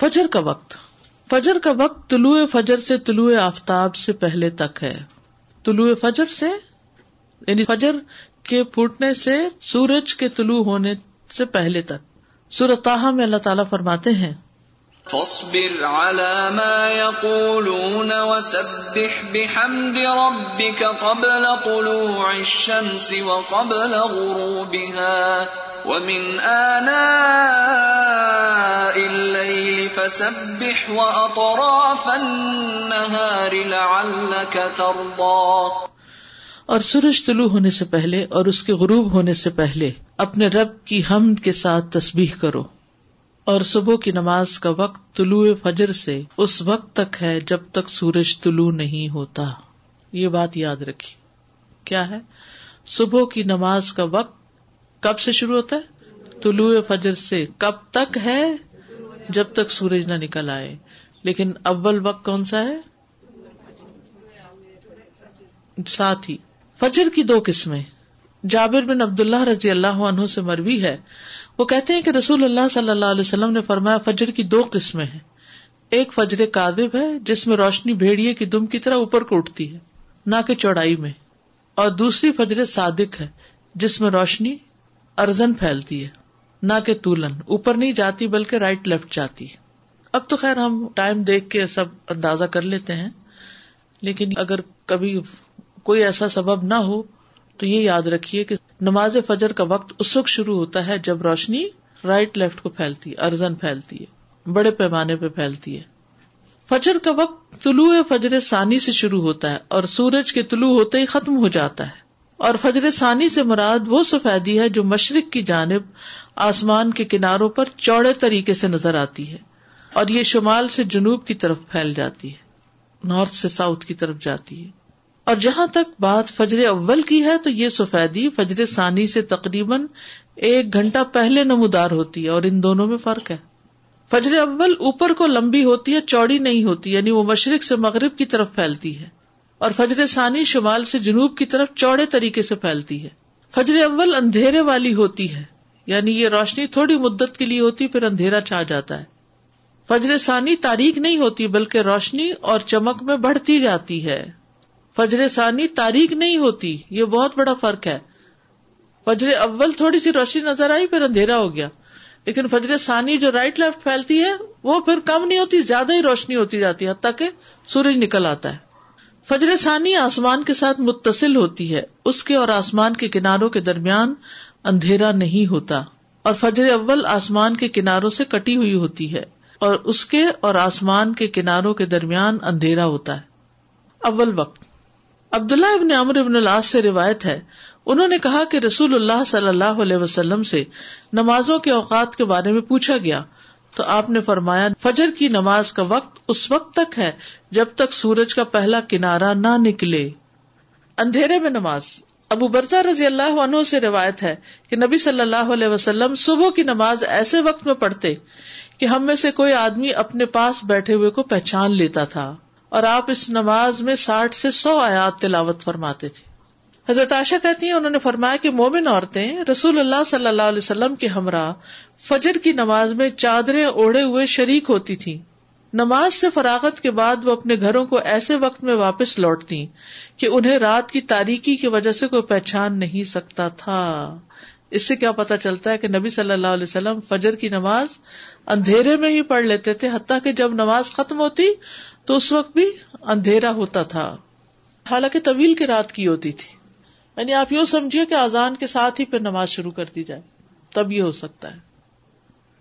فجر کا وقت۔ فجر کا وقت طلوع فجر سے طلوع آفتاب سے پہلے تک ہے۔ طلوع فجر سے یعنی فجر کے پھوٹنے سے سورج کے طلوع ہونے سے پہلے تک۔ سورتاہ میں اللہ تعالیٰ فرماتے ہیں فاصبر على ما يقولون وسبح بحمد ربك قبل طلوع الشمس وقبل غروبها ومن آناء الليل فسبح وأطراف النهار لعلك ترضى. اور سورج طلوع ہونے سے پہلے اور اس کے غروب ہونے سے پہلے اپنے رب کی حمد کے ساتھ تسبیح کرو۔ اور صبح کی نماز کا وقت طلوع فجر سے اس وقت تک ہے جب تک سورج طلوع نہیں ہوتا۔ یہ بات یاد رکھی کیا ہے؟ صبح کی نماز کا وقت کب سے شروع ہوتا ہے؟ طلوع فجر سے کب تک ہے جب تک سورج نہ نکل آئے۔ لیکن اول وقت کون سا ہے؟ ساتھ ہی فجر کی دو قسمیں۔ جابر بن عبد اللہ رضی اللہ عنہ سے مروی ہے۔ وہ کہتے ہیں کہ رسول اللہ صلی اللہ علیہ وسلم نے فرمایا، فجر کی دو قسمیں ہیں۔ ایک فجر کاذب ہے، جس میں روشنی بھیڑیے کی دم کی طرح اوپر کو اٹھتی ہے، نہ کہ چوڑائی میں۔ اور دوسری فجر صادق ہے، جس میں روشنی ارزن پھیلتی ہے، نہ کہ تولن۔ اوپر نہیں جاتی، بلکہ رائٹ لیفٹ جاتی ہے۔ اب تو خیر ہم ٹائم دیکھ کے سب اندازہ کر لیتے ہیں، لیکن اگر کبھی کوئی ایسا سبب نہ ہو تو یہ یاد رکھیے کہ نماز فجر کا وقت اس وقت شروع ہوتا ہے جب روشنی رائٹ لیفٹ کو پھیلتی ہے، ارزن پھیلتی ہے، بڑے پیمانے پہ پھیلتی ہے۔ فجر کا وقت طلوع فجر ثانی سے شروع ہوتا ہے اور سورج کے طلوع ہوتے ہی ختم ہو جاتا ہے۔ اور فجر ثانی سے مراد وہ سفیدی ہے جو مشرق کی جانب آسمان کے کناروں پر چوڑے طریقے سے نظر آتی ہے اور یہ شمال سے جنوب کی طرف پھیل جاتی ہے، نارتھ سے ساؤتھ کی طرف جاتی ہے۔ اور جہاں تک بات فجر اول کی ہے تو یہ سفیدی فجر ثانی سے تقریباً ایک گھنٹہ پہلے نمودار ہوتی ہے اور ان دونوں میں فرق ہے۔ فجر اول اوپر کو لمبی ہوتی ہے، چوڑی نہیں ہوتی یعنی وہ مشرق سے مغرب کی طرف پھیلتی ہے۔ اور فجر ثانی شمال سے جنوب کی طرف چوڑے طریقے سے پھیلتی ہے۔ فجر اول اندھیرے والی ہوتی ہے یعنی یہ روشنی تھوڑی مدت کے لیے ہوتی، پھر اندھیرا چھا جاتا ہے۔ فجر ثانی تاریخ نہیں ہوتی، بلکہ روشنی اور چمک میں بڑھتی جاتی ہے۔ فجر ثانی تاریخ نہیں ہوتی، یہ بہت بڑا فرق ہے۔ فجر اول تھوڑی سی روشنی نظر آئی، پھر اندھیرا ہو گیا۔ لیکن فجر ثانی جو رائٹ لیفٹ پھیلتی ہے، وہ پھر کم نہیں ہوتی، زیادہ ہی روشنی ہوتی جاتی ہے تاکہ سورج نکل آتا ہے۔ فجر ثانی آسمان کے ساتھ متصل ہوتی ہے، اس کے اور آسمان کے کناروں کے درمیان اندھیرا نہیں ہوتا۔ اور فجر اول آسمان کے کناروں سے کٹی ہوئی ہوتی ہے، اور اس کے اور آسمان کے کناروں کے درمیان اندھیرا ہوتا ہے۔ اول وقت۔ عبداللہ ابن عمر ابن العاص سے روایت ہے، انہوں نے کہا کہ رسول اللہ صلی اللہ علیہ وسلم سے نمازوں کے اوقات کے بارے میں پوچھا گیا۔ تو آپ نے فرمایا، فجر کی نماز کا وقت اس وقت تک ہے جب تک سورج کا پہلا کنارا نہ نکلے۔ اندھیرے میں نماز۔ ابو برزا رضی اللہ عنہ سے روایت ہے کہ نبی صلی اللہ علیہ وسلم صبح کی نماز ایسے وقت میں پڑھتے کہ ہم میں سے کوئی آدمی اپنے پاس بیٹھے ہوئے کو پہچان لیتا تھا۔ اور آپ اس نماز میں ساٹھ سے سو آیات تلاوت فرماتے تھے۔ حضرت عائشہ کہتی ہیں، انہوں نے فرمایا کہ مومن عورتیں رسول اللہ صلی اللہ علیہ وسلم کے ہمراہ فجر کی نماز میں چادریں اوڑے ہوئے شریک ہوتی تھی نماز سے فراغت کے بعد وہ اپنے گھروں کو ایسے وقت میں واپس لوٹتی کہ انہیں رات کی تاریکی کی وجہ سے کوئی پہچان نہیں سکتا تھا۔ اس سے کیا پتا چلتا ہے کہ نبی صلی اللہ علیہ وسلم فجر کی نماز اندھیرے میں ہی پڑھ لیتے تھے، حتیٰ کہ جب نماز ختم ہوتی تو اس وقت بھی اندھیرا ہوتا تھا۔ حالانکہ طویل کی رات کی ہوتی تھی۔ یعنی آپ یوں سمجھیے کہ آزان کے ساتھ ہی پھر نماز شروع کر دی جائے۔ تب یہ ہو سکتا ہے۔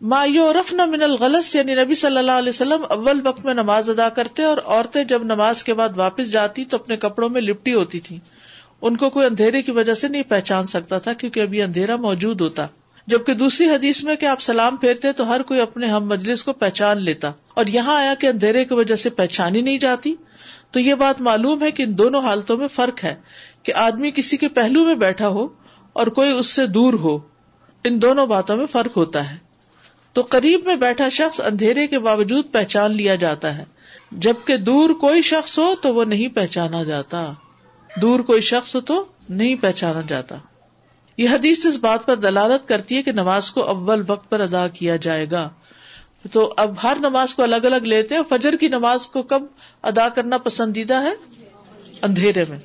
ما یو رفنا من الغلط یعنی نبی صلی اللہ علیہ وسلم اول وقت میں نماز ادا کرتے اور عورتیں جب نماز کے بعد واپس جاتی تو اپنے کپڑوں میں لپٹی ہوتی تھی ان کو کوئی اندھیرے کی وجہ سے نہیں پہچان سکتا تھا کیونکہ ابھی اندھیرا موجود ہوتا۔ جبکہ دوسری حدیث میں کہ آپ سلام پھیرتے تو ہر کوئی اپنے ہم مجلس کو پہچان لیتا اور یہاں آیا کہ اندھیرے کی وجہ سے پہچانی نہیں جاتی تو یہ بات معلوم ہے کہ ان دونوں حالتوں میں فرق ہے کہ آدمی کسی کے پہلو میں بیٹھا ہو اور کوئی اس سے دور ہو ان دونوں باتوں میں فرق ہوتا ہے تو قریب میں بیٹھا شخص اندھیرے کے باوجود پہچان لیا جاتا ہے جبکہ دور کوئی شخص ہو تو وہ نہیں پہچانا جاتا دور کوئی شخص ہو تو نہیں پہچانا جاتا یہ حدیث اس بات پر دلالت کرتی ہے کہ نماز کو اول وقت پر ادا کیا جائے گا۔ تو اب ہر نماز کو الگ الگ لیتے ہیں، فجر کی نماز کو کب ادا کرنا پسندیدہ ہے؟ اندھیرے میں۔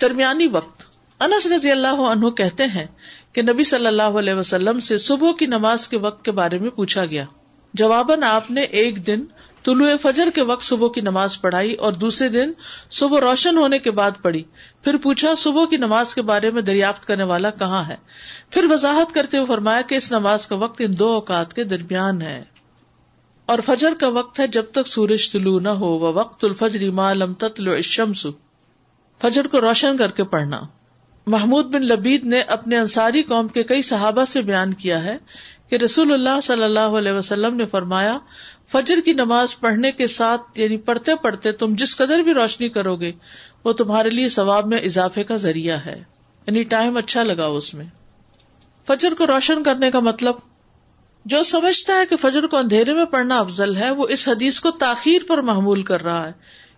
درمیانی وقت۔ انس رضی اللہ عنہ کہتے ہیں کہ نبی صلی اللہ علیہ وسلم سے صبح کی نماز کے وقت کے بارے میں پوچھا گیا۔ جواباً آپ نے ایک دن طلوع فجر کے وقت صبح کی نماز پڑھائی اور دوسرے دن صبح روشن ہونے کے بعد پڑھی۔ پھر پوچھا، صبح کی نماز کے بارے میں دریافت کرنے والا کہاں ہے؟ پھر وضاحت کرتے ہوئے فرمایا کہ اس نماز کا وقت ان دو اوقات کے درمیان ہے۔ اور فجر کا وقت ہے جب تک سورج طلوع نہ ہو وہ وقت الفجری لم تتلو الشمس۔ فجر کو روشن کر کے پڑھنا۔ محمود بن لبید نے اپنے انصاری قوم کے کئی صحابہ سے بیان کیا ہے کہ رسول اللہ صلی اللہ علیہ وسلم نے فرمایا، فجر کی نماز پڑھنے کے ساتھ یعنی پڑھتے پڑھتے تم جس قدر بھی روشنی کرو گے وہ تمہارے لیے ثواب میں اضافے کا ذریعہ ہے۔ یعنی ٹائم اچھا لگا اس میں۔ فجر کو روشن کرنے کا مطلب جو سمجھتا ہے کہ فجر کو اندھیرے میں پڑھنا افضل ہے، وہ اس حدیث کو تاخیر پر محمول کر رہا ہے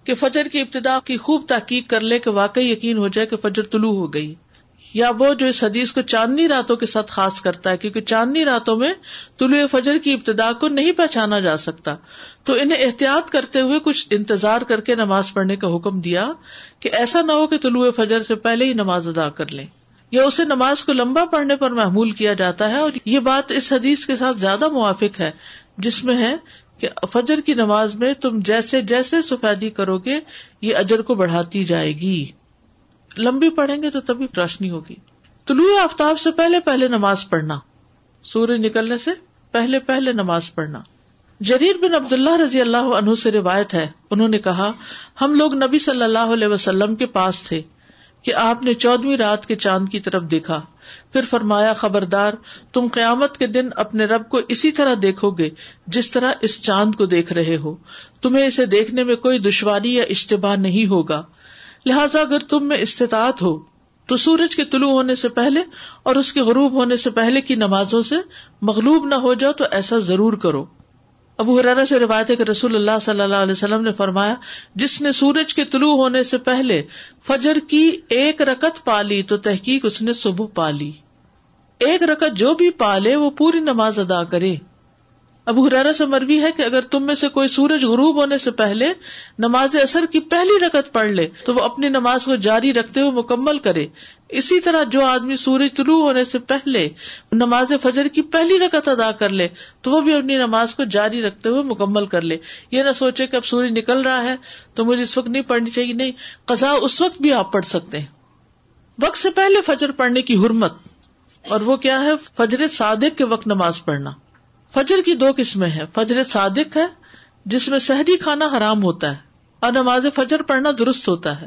کہ فجر کی ابتدا کی خوب تحقیق کر لے کہ واقعی یقین ہو جائے کہ فجر طلوع ہو گئی۔ یا وہ جو اس حدیث کو چاندنی راتوں کے ساتھ خاص کرتا ہے، کیونکہ چاندنی راتوں میں طلوع فجر کی ابتدا کو نہیں پہچانا جا سکتا۔ تو انہیں احتیاط کرتے ہوئے کچھ انتظار کر کے نماز پڑھنے کا حکم دیا کہ ایسا نہ ہو کہ طلوع فجر سے پہلے ہی نماز ادا کر لیں۔ یا اسے نماز کو لمبا پڑھنے پر محمول کیا جاتا ہے اور یہ بات اس حدیث کے ساتھ زیادہ موافق ہے، جس میں ہے کہ فجر کی نماز میں تم جیسے جیسے سفیدی کرو گے، یہ اجر کو بڑھاتی جائے گی۔ لمبی پڑھیں گے تو تبھی روشنی ہوگی۔ طلوع آفتاب سے پہلے پہلے نماز پڑھنا۔ سورج نکلنے سے پہلے پہلے نماز پڑھنا۔ جریر بن عبد اللہ رضی اللہ عنہ سے روایت ہے۔ انہوں نے کہا، ہم لوگ نبی صلی اللہ علیہ وسلم کے پاس تھے کہ آپ نے چودہویں رات کے چاند کی طرف دیکھا۔ پھر فرمایا، خبردار، تم قیامت کے دن اپنے رب کو اسی طرح دیکھو گے جس طرح اس چاند کو دیکھ رہے ہو۔ تمہیں اسے دیکھنے میں کوئی دشواری یا اشتباہ نہیں ہوگا۔ لہٰذا اگر تم میں استطاعت ہو، تو سورج کے طلوع ہونے سے پہلے اور اس کے غروب ہونے سے پہلے کی نمازوں سے مغلوب نہ ہو جاؤ تو ایسا ضرور کرو۔ ابو حرارا سے روایت ہے کہ رسول اللہ صلی اللہ علیہ وسلم نے فرمایا، جس نے سورج کے طلوع ہونے سے پہلے فجر کی ایک رکت پالی تو تحقیق اس نے صبح پالی ایک رکت جو بھی پالے وہ پوری نماز ادا کرے۔ ابو حرارا سے مروی ہے کہ اگر تم میں سے کوئی سورج غروب ہونے سے پہلے نماز اثر کی پہلی رکت پڑھ لے، تو وہ اپنی نماز کو جاری رکھتے ہوئے مکمل کرے۔ اسی طرح جو آدمی سورج طلوع ہونے سے پہلے نماز فجر کی پہلی رکت ادا کر لے، تو وہ بھی اپنی نماز کو جاری رکھتے ہوئے مکمل کر لے۔ یہ نہ سوچے کہ اب سورج نکل رہا ہے تو مجھے اس وقت نہیں پڑھنی چاہیے۔ نہیں قزا اس وقت بھی آپ پڑھ سکتے ہیں۔ وقت سے پہلے فجر پڑھنے کی حرمت۔ اور وہ کیا ہے؟ فجر صادق کے وقت نماز پڑھنا۔ فجر کی دو قسمیں ہیں۔ فجر صادق ہے، جس میں سہری کھانا حرام ہوتا ہے، اور نماز فجر پڑھنا درست ہوتا ہے۔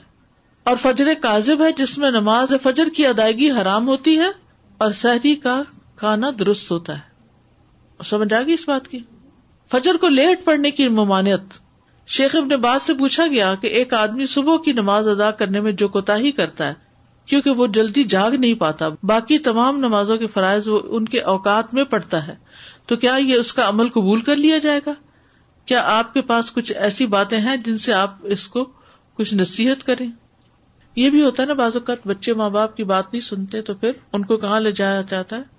اور فجر کاذب ہے، جس میں نماز فجر کی ادائیگی حرام ہوتی ہے، اور سہری کا کھانا درست ہوتا ہے۔ سمجھ آ گئی اس بات کی؟ فجر کو لیٹ پڑھنے کی ممانعت۔ شیخ ابن باز سے پوچھا گیا کہ ایک آدمی صبح کی نماز ادا کرنے میں جو کوتا ہی کرتا ہے، کیونکہ وہ جلدی جاگ نہیں پاتا، باقی تمام نمازوں کے فرائض وہ ان کے اوقات میں پڑتا ہے۔ تو کیا یہ اس کا عمل قبول کر لیا جائے گا؟ کیا آپ کے پاس کچھ ایسی باتیں ہیں جن سے آپ اس کو کچھ نصیحت کریں؟ یہ بھی ہوتا ہے نا بعض اوقات بچے ماں باپ کی بات نہیں سنتے تو پھر ان کو کہاں لے جایا جاتا ہے؟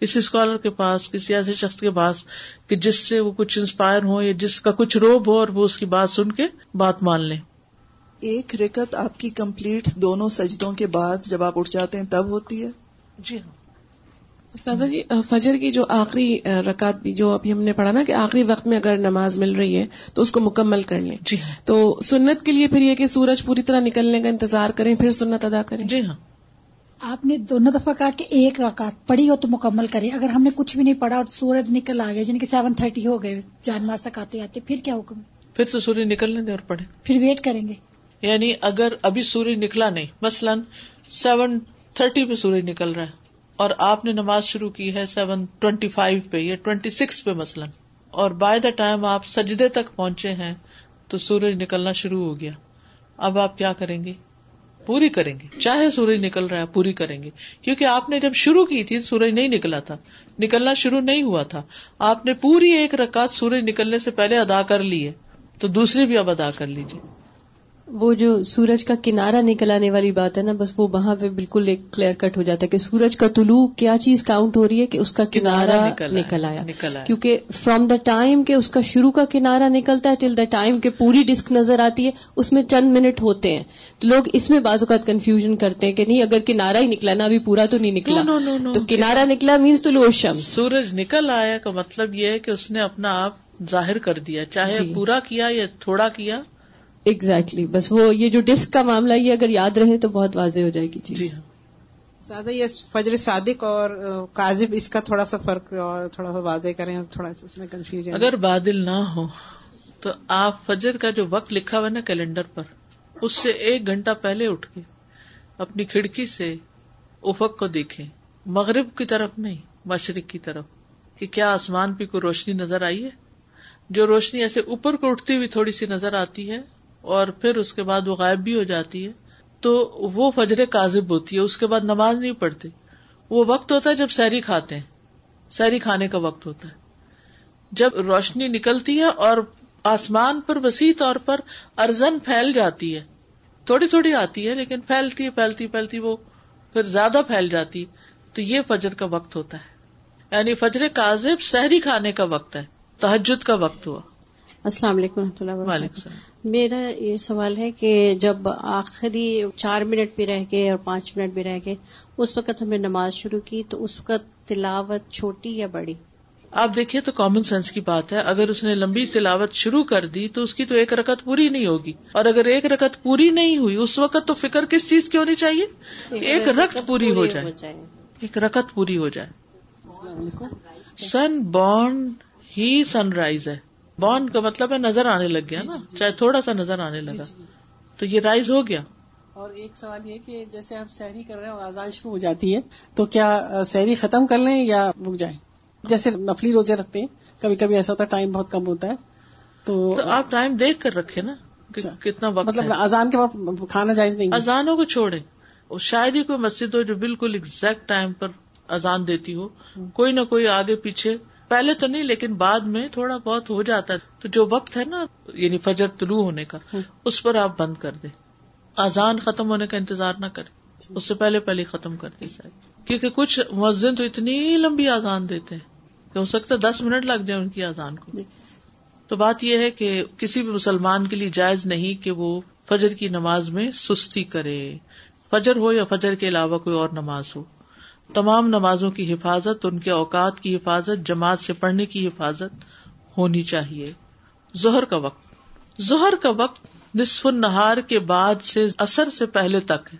کسی اسکالر کے پاس کسی ایسے شخص کے پاس کہ جس سے وہ کچھ انسپائر ہو یا جس کا کچھ روب ہو اور وہ اس کی بات سن کے بات مان لیں۔ ایک رکت آپ کی کمپلیٹ دونوں سجدوں کے بعد جب آپ اٹھ جاتے ہیں تب ہوتی ہے؟ جی ہاں۔ استاذہ جی فجر کی جو آخری رکعت بھی جو ابھی ہم نے پڑھا نا کہ آخری وقت میں اگر نماز مل رہی ہے تو اس کو مکمل کر لیں۔ جی تو سنت کے لیے پھر یہ کہ سورج پوری طرح نکلنے کا انتظار کریں پھر سنت ادا کریں۔ جی ہاں۔ آپ نے دونوں دفعہ کہا کہ ایک رکعت پڑھی ہو تو مکمل کریں۔ اگر ہم نے کچھ بھی نہیں پڑھا اور سورج نکل آ گیا جن کے سیون تھرٹی ہو گئے جان ماز تک آتے آتے پھر کیا حکم؟ پھر تو سورج نکلنے دیں اور پڑھے پھر ویٹ کریں گے۔ یعنی اگر ابھی سورج نکلا نہیں مثلاً سیون تھرٹی پہ سورج نکل رہا ہے اور آپ نے نماز شروع کی ہے سیون ٹوینٹی فائیو پہ یا ٹوینٹی سکس پہ مثلاً۔ اور بائی دا ٹائم آپ سجدے تک پہنچے ہیں تو سورج نکلنا شروع ہو گیا۔ اب آپ کیا کریں گے؟ پوری کریں گے۔ چاہے سورج نکل رہا ہے، پوری کریں گے۔ کیونکہ آپ نے جب شروع کی تھی سورج نہیں نکلا تھا۔ نکلنا شروع نہیں ہوا تھا۔ آپ نے پوری ایک رکعت سورج نکلنے سے پہلے ادا کر لی ہے۔ تو دوسری بھی اب ادا کر لیجیے وہ جو سورج کا کنارہ نکل آنے والی بات ہے نا بس وہ وہاں پہ بالکل ایک کلیئر کٹ ہو جاتا ہے کہ سورج کا طلوع کیا چیز کاؤنٹ ہو رہی ہے کہ اس کا کنارہ نکل آیا کیونکہ فرام دا ٹائم کہ اس کا شروع کا کنارہ نکلتا ہے ٹل دا ٹائم کہ پوری ڈسک نظر آتی ہے اس میں چند منٹ ہوتے ہیں۔ تو لوگ اس میں بعض اوقات کنفیوژن کرتے ہیں کہ نہیں اگر کنارا ہی نکلا نا ابھی پورا تو نہیں نکلا۔ تو کنارا نکلا مینس تو شم سورج نکل آیا کا مطلب یہ ہے کہ اس نے اپنا آپ ظاہر کر دیا چاہے جی. پورا کیا یا تھوڑا کیا۔ Exactly exactly. بس وہ یہ جو ڈسک کا معاملہ یہ اگر یاد رہے تو بہت واضح ہو جائے گی چیز۔ جی ہاں۔ زیادہ یہ فجر صادق اور کاذب اس کا تھوڑا سا فرق اور تھوڑا سا واضح کریں تھوڑا سا اس میں کنفیوژن اگر بادل نہ ہو تو آپ فجر کا جو وقت لکھا ہوا نا کیلنڈر پر اس سے ایک گھنٹہ پہلے اٹھ کے اپنی کھڑکی سے افق کو دیکھیں۔ مغرب کی طرف نہیں مشرق کی طرف۔ کہ کیا آسمان پہ کوئی روشنی نظر آئی ہے؟ جو روشنی ایسے اوپر کو اٹھتی ہوئی تھوڑی سی نظر آتی ہے اور پھر اس کے بعد وہ غائب بھی ہو جاتی ہے، تو وہ فجر کاذب ہوتی ہے، اس کے بعد نماز نہیں پڑھتے۔ وہ وقت ہوتا ہے جب سیری کھاتے ہیں۔ سیری کھانے کا وقت ہوتا ہے۔ جب روشنی نکلتی ہے اور آسمان پر وسیع طور پر ارزن پھیل جاتی ہے۔ تھوڑی تھوڑی آتی ہے، لیکن پھیلتی ہے، پھیلتی پھیلتی وہ پھر زیادہ پھیل جاتی تو یہ فجر کا وقت ہوتا ہے۔ یعنی فجر کاذب سحری کھانے کا وقت ہے تحجد کا وقت ہوا۔ السلام علیکم رحمۃ اللہ میرا یہ سوال ہے کہ جب آخری چار منٹ بھی رہ گئے اور پانچ منٹ بھی رہ گئے اس وقت ہم نے نماز شروع کی تو اس وقت تلاوت چھوٹی یا بڑی؟ آپ دیکھیے تو کامن سینس کی بات ہے۔ اگر اس نے لمبی تلاوت شروع کر دی تو اس کی تو ایک رکت پوری نہیں ہوگی۔ اور اگر ایک رکت پوری نہیں ہوئی اس وقت تو فکر کس چیز کی ہونی چاہیے؟ ایک رکت پوری ہو جائے۔ ایک رکت پوری ہو جائے۔ سن بورن ہی سن رائز ہے۔ بون کا مطلب ہے نظر آنے لگ گیا نا چاہے تھوڑا سا نظر آنے لگا۔ تو یہ رائز ہو گیا۔ اور ایک سوال یہ کہ جیسے آپ سحری کر رہے ہیں اور آزان شروع ہو جاتی ہے تو کیا سحری ختم کر لیں یا رک جائیں؟ جیسے نفلی روزے رکھتے ہیں کبھی کبھی ایسا ہوتا ہے ٹائم بہت کم ہوتا ہے تو آپ ٹائم دیکھ کر رکھے نا اچھا۔ کتنا وقت مطلب اذان کے وقت کھانا جائز نہیں اذانوں کو چھوڑے شاید ہی کوئی مسجد ہو جو بالکل ایگزیکٹ ٹائم پر اذان دیتی ہو۔ کوئی نہ کوئی آگے پیچھے پہلے تو نہیں لیکن بعد میں تھوڑا بہت ہو جاتا ہے۔ تو جو وقت ہے نا یعنی فجر طلوع ہونے کا اس پر آپ بند کر دیں۔ آزان ختم ہونے کا انتظار نہ کرے اس سے پہلے پہلے ختم کر دے کیونکہ کچھ مسجد تو اتنی لمبی آزان دیتے ہیں کہ ہو سکتا ہے دس منٹ لگ جائے ان کی آزان کو۔ جی۔ تو بات یہ ہے کہ کسی بھی مسلمان کے لیے جائز نہیں کہ وہ فجر کی نماز میں سستی کرے۔ فجر ہو یا فجر کے علاوہ کوئی اور نماز ہو۔ تمام نمازوں کی حفاظت، ان کے اوقات کی حفاظت، جماعت سے پڑھنے کی حفاظت ہونی چاہیے۔ ظہر کا وقت۔ ظہر کا وقت نصف نہار کے بعد سے اثر سے پہلے تک ہے۔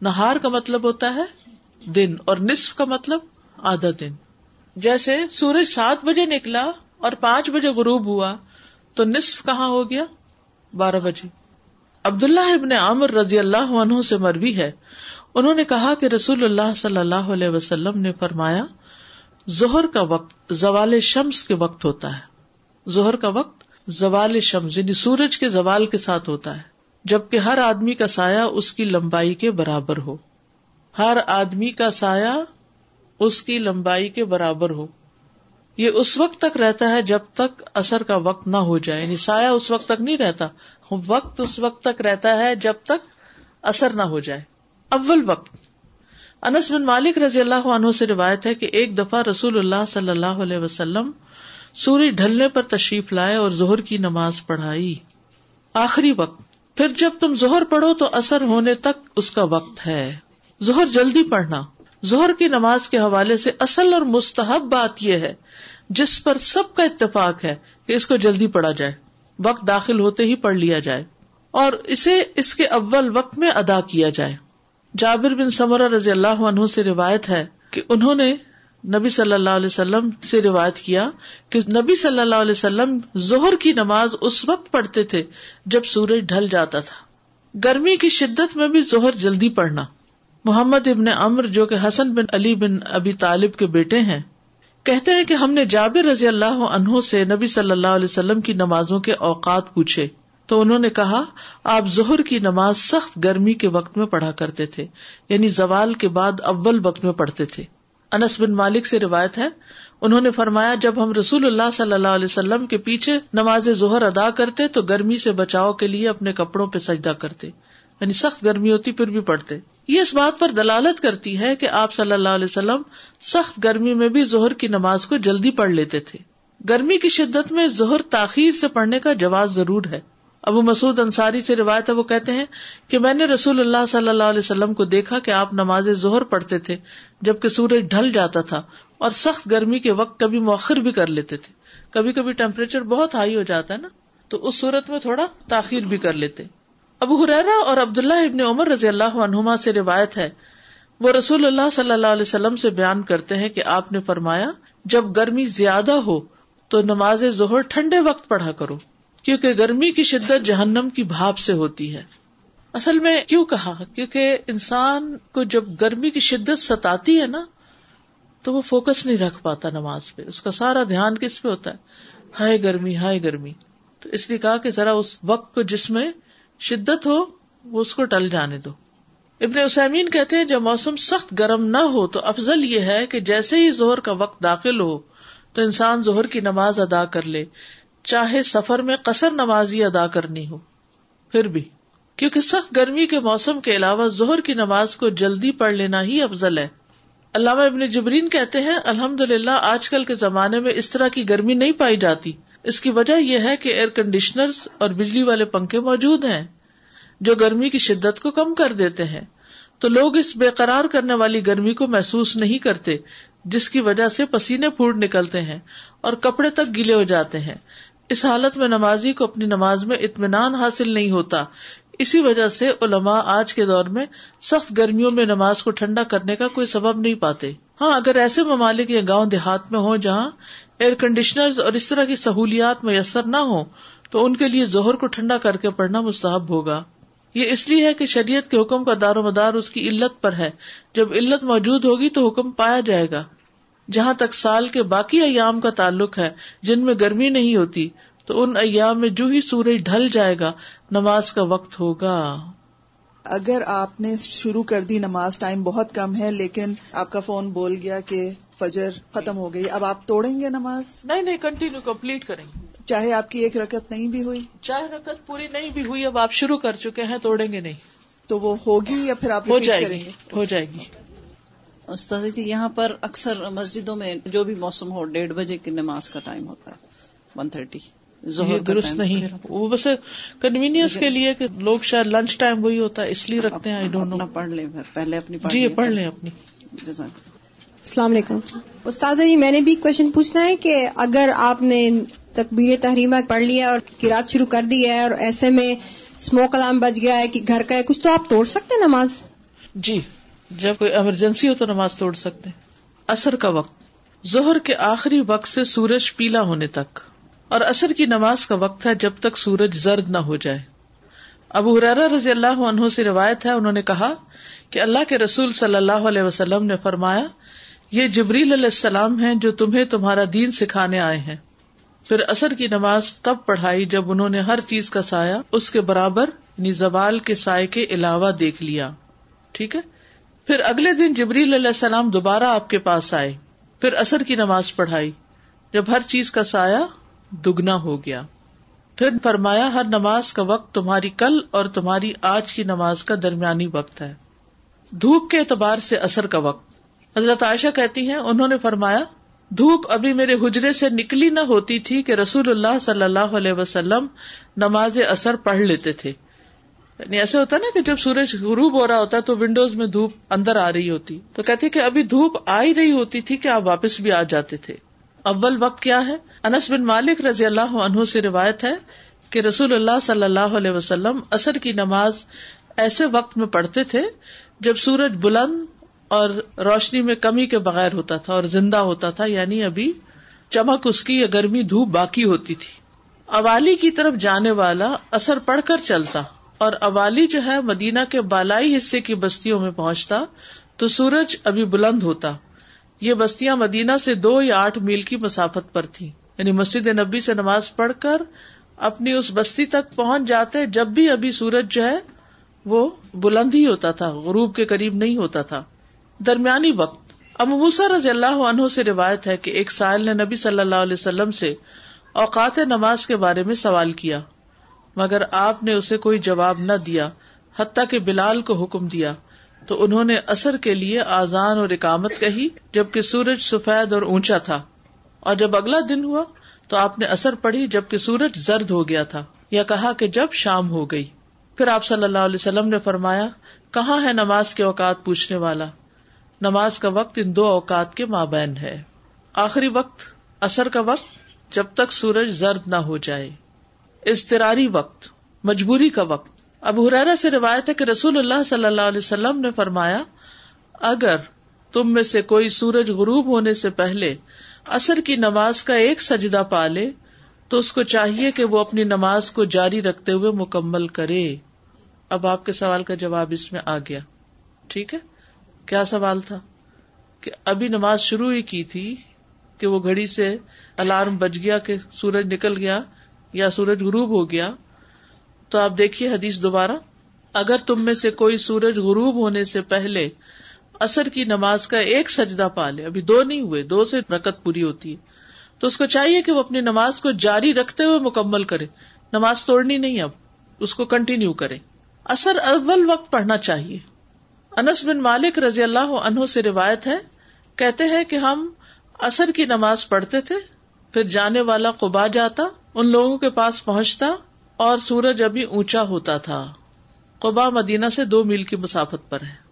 نہار کا مطلب ہوتا ہے دن اور نصف کا مطلب آدھا دن۔ جیسے سورج سات بجے نکلا اور پانچ بجے غروب ہوا، تو نصف کہاں ہو گیا؟ بارہ بجے۔ عبداللہ ابن عامر رضی اللہ عنہ سے مروی ہے۔ انہوں نے کہا کہ رسول اللہ صلی اللہ علیہ وسلم نے فرمایا زہر کا وقت زوال شمس کے وقت ہوتا ہے۔ زہر کا وقت زوال شمس یعنی سورج کے زوال کے ساتھ ہوتا ہے۔ جبکہ ہر آدمی کا سایہ اس کی لمبائی کے برابر ہو۔ ہر آدمی کا سایہ اس کی لمبائی کے برابر ہو۔ یہ اس وقت تک رہتا ہے جب تک اثر کا وقت نہ ہو جائے۔ یعنی سایہ اس وقت تک نہیں رہتا، وقت اس وقت تک رہتا ہے جب تک اثر نہ ہو جائے۔ اول وقت۔ انس بن مالک رضی اللہ عنہ سے روایت ہے کہ ایک دفعہ رسول اللہ صلی اللہ علیہ وسلم سوری ڈھلنے پر تشریف لائے اور زہر کی نماز پڑھائی۔ آخری وقت۔ پھر جب تم زہر پڑھو تو اثر ہونے تک اس کا وقت ہے۔ زہر جلدی پڑھنا۔ زہر کی نماز کے حوالے سے اصل اور مستحب بات یہ ہے، جس پر سب کا اتفاق ہے کہ اس کو جلدی پڑھا جائے۔ وقت داخل ہوتے ہی پڑھ لیا جائے۔ اور اسے اس کے اول وقت میں ادا کیا جائے۔ جابر بن سمرہ رضی اللہ عنہ سے روایت ہے کہ انہوں نے نبی صلی اللہ علیہ وسلم سے روایت کیا کہ نبی صلی اللہ علیہ وسلم زہر کی نماز اس وقت پڑھتے تھے جب سورج ڈھل جاتا تھا۔ گرمی کی شدت میں بھی زہر جلدی پڑھنا۔ محمد ابن امر جو کہ حسن بن علی بن ابی طالب کے بیٹے ہیں، کہتے ہیں کہ ہم نے جابر رضی اللہ عنہ سے نبی صلی اللہ علیہ وسلم کی نمازوں کے اوقات پوچھے۔ تو انہوں نے کہا، آپ ظہر کی نماز سخت گرمی کے وقت میں پڑھا کرتے تھے یعنی زوال کے بعد اول وقت میں پڑھتے تھے۔ انس بن مالک سے روایت ہے، انہوں نے فرمایا، جب ہم رسول اللہ صلی اللہ علیہ وسلم کے پیچھے نماز ظہر ادا کرتے تو گرمی سے بچاؤ کے لیے اپنے کپڑوں پہ سجدہ کرتے یعنی سخت گرمی ہوتی پھر بھی پڑتے یہ اس بات پر دلالت کرتی ہے کہ آپ صلی اللہ علیہ وسلم سخت گرمی میں بھی ظہر کی نماز کو جلدی پڑھ لیتے تھے۔ گرمی کی شدت میں ظہر تاخیر سے پڑھنے کا جواز ضرور ہے۔ ابو مسعود انصاری سے روایت ہے، وہ کہتے ہیں کہ میں نے رسول اللہ صلی اللہ علیہ وسلم کو دیکھا کہ آپ نماز ظہر پڑھتے تھے، جبکہ سورج ڈھل جاتا تھا اور سخت گرمی کے وقت کبھی مؤخر بھی کر لیتے تھے۔ کبھی کبھی ٹیمپریچر بہت ہائی ہو جاتا ہے نا، تو اس صورت میں تھوڑا تاخیر بھی کر لیتے۔ ابو حرا اور عبداللہ ابن عمر رضی اللہ عنہما سے روایت ہے، وہ رسول اللہ صلی اللہ علیہ وسلم سے بیان کرتے ہیں کہ آپ نے فرمایا، جب گرمی زیادہ ہو تو نماز ظہر ٹھنڈے وقت پڑھا کرو۔ کیونکہ گرمی کی شدت جہنم کی بھاپ سے ہوتی ہے۔ اصل میں کیوں کہا؟ کیونکہ انسان کو جب گرمی کی شدت ستاتی ہے نا، تو وہ فوکس نہیں رکھ پاتا نماز پہ۔ اس کا سارا دھیان کس پہ ہوتا ہے؟ ہائے گرمی ہائے گرمی۔ تو اس لیے کہا کہ ذرا اس وقت کو جس میں شدت ہو، وہ اس کو ٹل جانے دو۔ ابن اسامین کہتے ہیں، جب موسم سخت گرم نہ ہو، تو افضل یہ ہے کہ جیسے ہی زہر کا وقت داخل ہو، تو انسان زہر کی نماز ادا کر لے۔ چاہے سفر میں قصر نمازی ادا کرنی ہو، پھر بھی، کیونکہ سخت گرمی کے موسم کے علاوہ زہر کی نماز کو جلدی پڑھ لینا ہی افضل ہے۔ علامہ ابن جبرین کہتے ہیں الحمد للہ آج کل کے زمانے میں اس طرح کی گرمی نہیں پائی جاتی۔ اس کی وجہ یہ ہے کہ ایئر کنڈیشنر اور بجلی والے پنکھے موجود ہیں، جو گرمی کی شدت کو کم کر دیتے ہیں۔ تو لوگ اس بے قرار کرنے والی گرمی کو محسوس نہیں کرتے، جس کی وجہ سے پسینے پھوٹ نکلتے ہیں اور کپڑے تک گیلے ہو جاتے ہیں۔ اس حالت میں نمازی کو اپنی نماز میں اطمینان حاصل نہیں ہوتا۔ اسی وجہ سے علماء آج کے دور میں سخت گرمیوں میں نماز کو ٹھنڈا کرنے کا کوئی سبب نہیں پاتے۔ ہاں اگر ایسے ممالک یا گاؤں دیہات میں ہوں جہاں ایئر کنڈیشنر اور اس طرح کی سہولیات میسر نہ ہو تو ان کے لیے زہر کو ٹھنڈا کر کے پڑھنا مستحب ہوگا۔ یہ اس لیے ہے کہ شریعت کے حکم کا دار و مدار اس کی علت پر ہے۔ جب علت موجود ہوگی تو حکم پایا جائے گا۔ جہاں تک سال کے باقی ایام کا تعلق ہے جن میں گرمی نہیں ہوتی تو ان ایام میں جو ہی سورج ڈھل جائے گا نماز کا وقت ہوگا۔ اگر آپ نے شروع کر دی نماز ٹائم بہت کم ہے لیکن آپ کا فون بول گیا کہ فجر ختم ہو گئی اب آپ توڑیں گے نماز؟ نہیں نہیں کنٹینیو کمپلیٹ کریں گے۔ چاہے آپ کی ایک رکت نہیں بھی ہوئی۔ چاہے رکت پوری نہیں بھی ہوئی اب آپ شروع کر چکے ہیں توڑیں گے نہیں۔ تو وہ ہوگی یا پھر آپ ہو جائے گی ہو جائے گی۔ استاد جی یہاں پر اکثر مسجدوں میں جو بھی موسم ہو ڈیڑھ بجے کی نماز کا ٹائم ہوتا ہے ون تھرٹی درست نہیں۔ وہ بس کنوینئنس کے لیے کہ لوگ شاید لنچ ٹائم وہی ہوتا ہے اس لیے رکھتے ہیں پڑھ لیں پہلے اپنی جی پڑھ لیں اپنی۔ السلام علیکم۔ استاد جی میں نے بھی کوشچن پوچھنا ہے کہ اگر آپ نے تکبیر تحریمہ پڑھ لیا اور کراط شروع کر دی ہے اور ایسے میں اسموک الارم بج گیا ہے کہ گھر کا ہے کچھ تو آپ توڑ سکتے ہیں نماز؟ جی۔ جب کوئی ایمرجنسی ہو تو نماز توڑ سکتے اثر کا وقت۔ زہر کے آخری وقت سے سورج پیلا ہونے تک۔ اور اثر کی نماز کا وقت ہے جب تک سورج زرد نہ ہو جائے۔ ابو حرارا رضی اللہ عنہ سے روایت ہے، انہوں نے کہا کہ اللہ کے رسول صلی اللہ علیہ وسلم نے فرمایا، یہ جبریل علیہ السلام ہیں جو تمہیں تمہارا دین سکھانے آئے ہیں۔ پھر اثر کی نماز تب پڑھائی جب انہوں نے ہر چیز کا سایہ اس کے برابر یعنی زوال کے سائے کے علاوہ دیکھ لیا۔ ٹھیک ہے؟ پھر اگلے دن جبریل علیہ السلام دوبارہ آپ کے پاس آئے۔ پھر اثر کی نماز پڑھائی۔ جب ہر چیز کا سایہ دگنا ہو گیا۔ پھر فرمایا، ہر نماز کا وقت تمہاری کل اور تمہاری آج کی نماز کا درمیانی وقت ہے۔ دھوپ کے اعتبار سے اثر کا وقت۔ حضرت عائشہ کہتی ہیں، انہوں نے فرمایا، دھوپ ابھی میرے حجرے سے نکلی نہ ہوتی تھی کہ رسول اللہ صلی اللہ علیہ وسلم نماز اثر پڑھ لیتے تھے۔ یعنی ایسے ہوتا نا کہ جب سورج غروب ہو رہا ہوتا ہے تو ونڈوز میں دھوپ اندر آ رہی ہوتی۔ تو کہتے کہ ابھی دھوپ آ ہی رہی ہوتی تھی کہ آپ واپس بھی آ جاتے تھے۔ اول وقت کیا ہے؟ انس بن مالک رضی اللہ عنہ سے روایت ہے کہ رسول اللہ صلی اللہ علیہ وسلم اثر کی نماز ایسے وقت میں پڑھتے تھے جب سورج بلند اور روشنی میں کمی کے بغیر ہوتا تھا اور زندہ ہوتا تھا یعنی ابھی چمک اس کی یا گرمی دھوپ باقی ہوتی تھی۔ اوالی کی طرف جانے والا اثر پڑھ کر چلتا۔ اور اوالی جو ہے مدینہ کے بالائی حصے کی بستیوں میں پہنچتا تو سورج ابھی بلند ہوتا۔ یہ بستیاں مدینہ سے دو یا آٹھ میل کی مسافت پر تھی یعنی مسجد نبی سے نماز پڑھ کر اپنی اس بستی تک پہنچ جاتے جب بھی ابھی سورج جو ہے وہ بلند ہی ہوتا تھا، غروب کے قریب نہیں ہوتا تھا۔ درمیانی وقت۔ ابو موسا رضی اللہ عنہ سے روایت ہے کہ ایک سائل نے نبی صلی اللہ علیہ وسلم سے اوقات نماز کے بارے میں سوال کیا۔ مگر آپ نے اسے کوئی جواب نہ دیا، حتیٰ کہ بلال کو حکم دیا۔ تو انہوں نے اثر کے لیے آزان اور اکامت کہی، جبکہ سورج سفید اور اونچا تھا۔ اور جب اگلا دن ہوا، تو آپ نے اثر پڑی جبکہ سورج زرد ہو گیا تھا، یا کہا کہ جب شام ہو گئی۔ پھر آپ صلی اللہ علیہ وسلم نے فرمایا، کہاں ہے نماز کے اوقات پوچھنے والا؟ نماز کا وقت ان دو اوقات کے مابین ہے۔ آخری وقت، اثر کا وقت، جب تک سورج زرد نہ ہو جائے۔ استراری وقت، مجبوری کا وقت۔ اب حرارا سے روایت ہے کہ رسول اللہ صلی اللہ علیہ وسلم نے فرمایا، اگر تم میں سے کوئی سورج غروب ہونے سے پہلے اثر کی نماز کا ایک سجدہ پا لے تو اس کو چاہیے کہ وہ اپنی نماز کو جاری رکھتے ہوئے مکمل کرے۔ اب آپ کے سوال کا جواب اس میں آ گیا۔ ٹھیک ہے؟ کیا سوال تھا؟ کہ ابھی نماز شروع ہی کی تھی کہ وہ گھڑی سے الارم بج گیا کہ سورج نکل گیا یا سورج غروب ہو گیا، تو آپ دیکھیے حدیث دوبارہ، اگر تم میں سے کوئی سورج غروب ہونے سے پہلے اثر کی نماز کا ایک سجدہ پا لے، ابھی دو نہیں ہوئے، دو سے رکت پوری ہوتی ہے، تو اس کو چاہیے کہ وہ اپنی نماز کو جاری رکھتے ہوئے مکمل کرے۔ نماز توڑنی نہیں اب، اس کو کنٹینیو کرے۔ اثر اول وقت پڑھنا چاہیے۔ انس بن مالک رضی اللہ عنہ سے روایت ہے، کہتے ہیں کہ ہم اثر کی نماز پڑھتے تھے، پھر جانے والا قبا جاتا ان لوگوں کے پاس پہنچتا اور سورج ابھی اونچا ہوتا تھا۔ قبا مدینہ سے دو میل کی مسافت پر ہے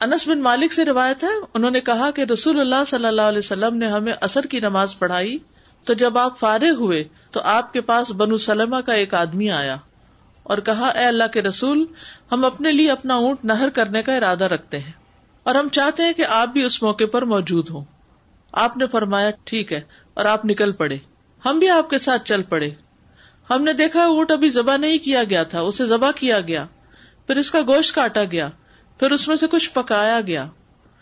انس بن مالک سے روایت ہے، انہوں نے کہا کہ رسول اللہ صلی اللہ علیہ وسلم نے ہمیں اثر کی نماز پڑھائی۔ تو جب آپ فارغ ہوئے، تو آپ کے پاس بنو سلمہ کا ایک آدمی آیا اور کہا، اے اللہ کے رسول، ہم اپنے لیے اپنا اونٹ نہر کرنے کا ارادہ رکھتے ہیں اور ہم چاہتے ہیں کہ آپ بھی اس موقع پر موجود ہوں۔ آپ نے فرمایا، ٹھیک ہے اور آپ نکل پڑے۔ ہم بھی آپ کے ساتھ چل پڑے۔ ہم نے دیکھا اونٹ ابھی ذبح نہیں کیا گیا تھا، اسے ذبح کیا گیا۔ پھر اس کا گوشت کاٹا گیا، پھر اس میں سے کچھ پکایا گیا۔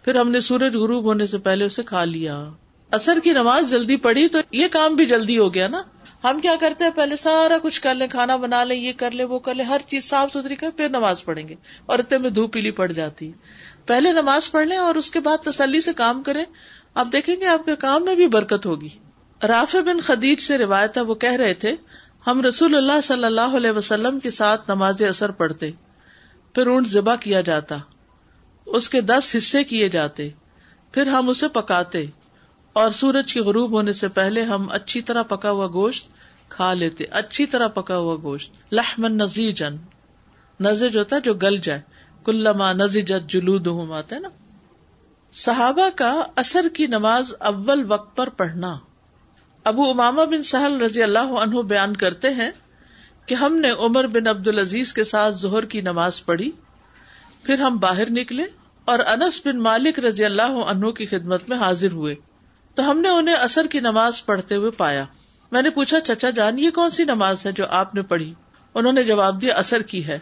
پھر ہم نے سورج غروب ہونے سے پہلے اسے کھا لیا۔ اثر کی نماز جلدی پڑی تو یہ کام بھی جلدی ہو گیا نا۔ ہم کیا کرتے ہیں؟ پہلے سارا کچھ کر لیں، کھانا بنا لیں، یہ کر لیں، وہ کر لیں، ہر چیز صاف ستھری کر پھر نماز پڑھیں گے۔ اور اتنے میں دھوپ پیلی پڑ جاتی۔ پہلے نماز پڑھ لیں اور اس کے بعد تسلی سے کام کریں۔ آپ دیکھیں گے آپ کے کام میں بھی برکت ہوگی۔ رافع بن خدیج سے روایت ہے، وہ کہہ رہے تھے، ہم رسول اللہ صلی اللہ علیہ وسلم کے ساتھ نماز اثر پڑھتے، پھر اونٹ ذبح کیا جاتا، اس کے دس حصے کیے جاتے، پھر ہم اسے پکاتے، اور سورج کے غروب ہونے سے پہلے ہم اچھی طرح پکا ہوا گوشت کھا لیتے، اچھی طرح پکا ہوا گوشت لحمن نزیجن نزج ہوتا ہے جو گل جائے، کلما نزیجت جلود آتا ہے نا؟ صحابہ کا اثر کی نماز اول وقت پر پڑھنا۔ ابو اماما بن سہل رضی اللہ عنہ بیان کرتے ہیں کہ ہم نے عمر بن عبد العزیز کے ساتھ ظہر کی نماز پڑھی، پھر ہم باہر نکلے اور انس بن مالک رضی اللہ عنہ کی خدمت میں حاضر ہوئے۔ تو ہم نے انہیں اثر کی نماز پڑھتے ہوئے پایا۔ میں نے پوچھا، چچا جان، یہ کون سی نماز ہے جو آپ نے پڑھی؟ انہوں نے جواب دیا اثر کی ہے۔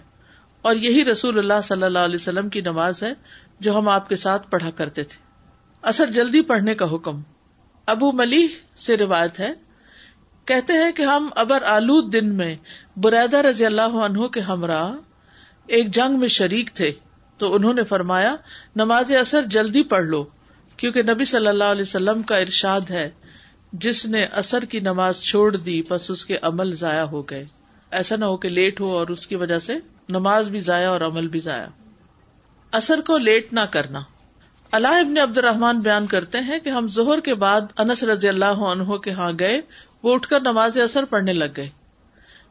اور یہی رسول اللہ صلی اللہ علیہ وسلم کی نماز ہے جو ہم آپ کے ساتھ پڑھا کرتے تھے۔ اثر جلدی پڑھنے کا حکم۔ ابو ملی سے روایت ہے، کہتے ہیں کہ ہم ابر آلود دن میں بریدہ رضی اللہ عنہ کے ہمراہ ایک جنگ میں شریک تھے، تو انہوں نے فرمایا، نماز اثر جلدی پڑھ لو، کیونکہ نبی صلی اللہ علیہ وسلم کا ارشاد ہے، جس نے اثر کی نماز چھوڑ دی بس اس کے عمل ضائع ہو گئے۔ ایسا نہ ہو کہ لیٹ ہو اور اس کی وجہ سے نماز بھی ضائع اور عمل بھی ضائع۔ اثر کو لیٹ نہ کرنا۔ اللہ ابن عبد الرحمان بیان کرتے ہیں کہ ہم زہر کے بعد انس رضی اللہ عنہ کے ہاں گئے، وہ اٹھ کر نماز اثر پڑھنے لگ گئے۔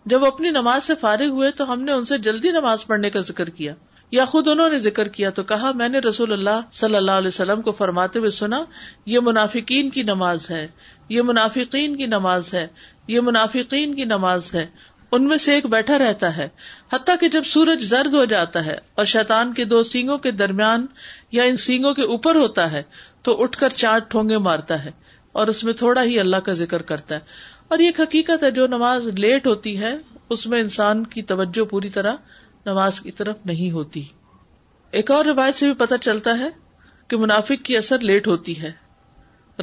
جب اپنی نماز سے فارغ ہوئے تو ہم نے ان سے جلدی نماز پڑھنے کا ذکر کیا، یا خود انہوں نے ذکر کیا تو کہا، میں نے رسول اللہ صلی اللہ علیہ وسلم کو فرماتے ہوئے سنا، یہ منافقین کی نماز ہے، یہ منافقین کی نماز ہے، یہ منافقین کی نماز ہے۔ ان میں سے ایک بیٹھا رہتا ہے، حتیٰ کہ جب سورج زرد ہو جاتا ہے اور شیطان کے دو سینگوں کے درمیان یا ان سینگوں کے اوپر ہوتا ہے، تو اٹھ کر چار ٹھونگے مارتا ہے اور اس میں تھوڑا ہی اللہ کا ذکر کرتا ہے۔ اور یہ حقیقت ہے، جو نماز لیٹ ہوتی ہے، اس میں انسان کی توجہ پوری طرح نماز کی طرف نہیں ہوتی۔ ایک اور روایت سے بھی پتہ چلتا ہے کہ منافق کی اثر لیٹ ہوتی ہے۔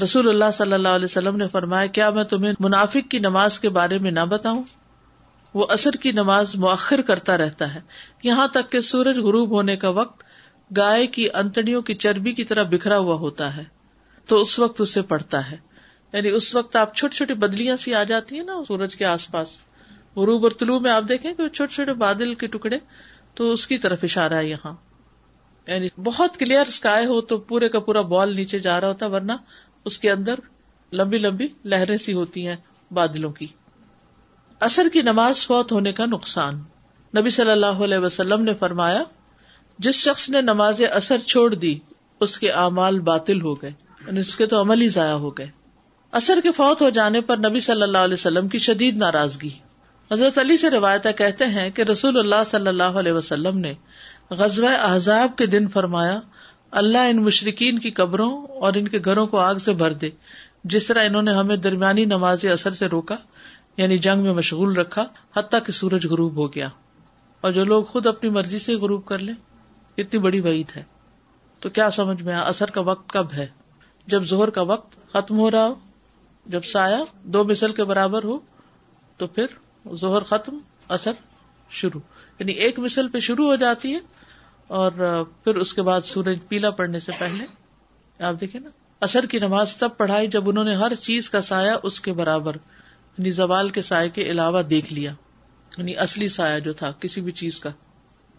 رسول اللہ صلی اللہ علیہ وسلم نے فرمایا، کیا میں تمہیں منافق کی نماز کے بارے میں نہ بتاؤں؟ وہ اثر کی نماز مؤخر کرتا رہتا ہے۔ یہاں تک کہ سورج غروب ہونے کا وقت گائے کی انتڑیوں کی چربی کی طرح بکھرا ہوا ہوتا ہے۔ تو اس وقت اسے پڑتا ہے۔ یعنی اس وقت آپ چھوٹی چھوٹی بدلیاں سی آ جاتی ہیں نا سورج کے آس پاس۔ غروب اور طلوع میں آپ دیکھیں کہ چھوٹے چھوٹے بادل کے ٹکڑے تو اس کی طرف اشارہ ہے یہاں۔ یعنی بہت کلیئر اسکائے ہو تو پورے کا پورا بال نیچے جا رہا ہوتا ورنہ اس کے اندر لمبی لمبی لہریں سی ہوتی ہیں بادلوں کی۔ اثر کی نماز فوت ہونے کا نقصان۔ نبی صلی اللہ علیہ وسلم نے فرمایا، جس شخص نے نماز اثر چھوڑ دی، اس کے اعمال باطل ہو گئے یعنی اس کے تو عمل ہی ضائع ہو گئے۔ اثر کے فوت ہو جانے پر نبی صلی اللہ علیہ وسلم کی شدید ناراضگی۔ حضرت علی سے روایت کہتے ہیں کہ رسول اللہ صلی اللہ علیہ وسلم نے غزوہ احزاب کے دن فرمایا، اللہ ان مشرقین کی قبروں اور ان کے گھروں کو آگ سے بھر دے، جس طرح انہوں نے ہمیں درمیانی نماز اثر سے روکا یعنی جنگ میں مشغول رکھا، حتیٰ کہ سورج غروب ہو گیا۔ اور جو لوگ خود اپنی مرضی سے غروب کر لیں، اتنی بڑی وعید ہے۔ تو کیا سمجھ میں اثر کا وقت کب ہے؟ جب زہر کا وقت ختم ہو رہا ہو، جب سایہ دو مثل کے برابر ہو، تو پھر زہر ختم، اثر شروع۔ یعنی ایک مثل پہ شروع ہو جاتی ہے اور پھر اس کے بعد سورج پیلا پڑنے سے پہلے، آپ دیکھیں نا، اثر کی نماز تب پڑھائی جب انہوں نے ہر چیز کا سایہ اس کے برابر یعنی زوال کے سائے کے علاوہ دیکھ لیا یعنی اصلی سایہ جو تھا کسی بھی چیز کا۔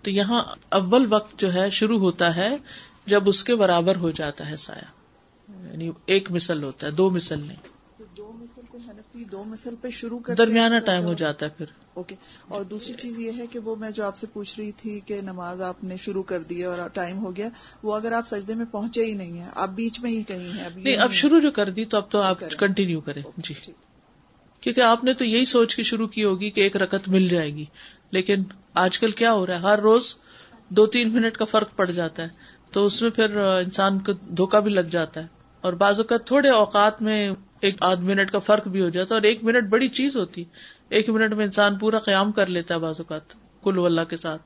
تو یہاں اول وقت جو ہے شروع ہوتا ہے جب اس کے برابر ہو جاتا ہے سایہ۔ یعنی ایک مثل ہوتا ہے دو مثل نہیں۔ دو مثل پہ حنفی دو مثل پہ شروع کر درمیانہ ٹائم ہو جاتا ہے پھر۔ اوکے۔ اور دوسری چیز یہ ہے کہ وہ میں جو آپ سے پوچھ رہی تھی کہ نماز آپ نے شروع کر دی اور ٹائم ہو گیا وہ اگر آپ سجدے میں پہنچے ہی نہیں ہے آپ بیچ میں ہی کہیں ہیں نہیں اب شروع جو کر دی تو اب تو آپ کنٹینیو کریں۔ جی۔ کیونکہ آپ نے تو یہی سوچ کے شروع کی ہوگی کہ ایک رکت مل جائے گی۔ لیکن آج کل کیا ہو رہا ہے؟ ہر روز دو تین منٹ کا فرق پڑ جاتا ہے۔ تو اس میں پھر انسان کو دھوکا بھی لگ جاتا ہے۔ اور بعض اوقات تھوڑے اوقات میں ایک آدھ منٹ کا فرق بھی ہو جاتا ہے اور ایک منٹ بڑی چیز ہوتی۔ ایک منٹ میں انسان پورا قیام کر لیتا ہے بعض اوقات۔ کل اللہ کے ساتھ۔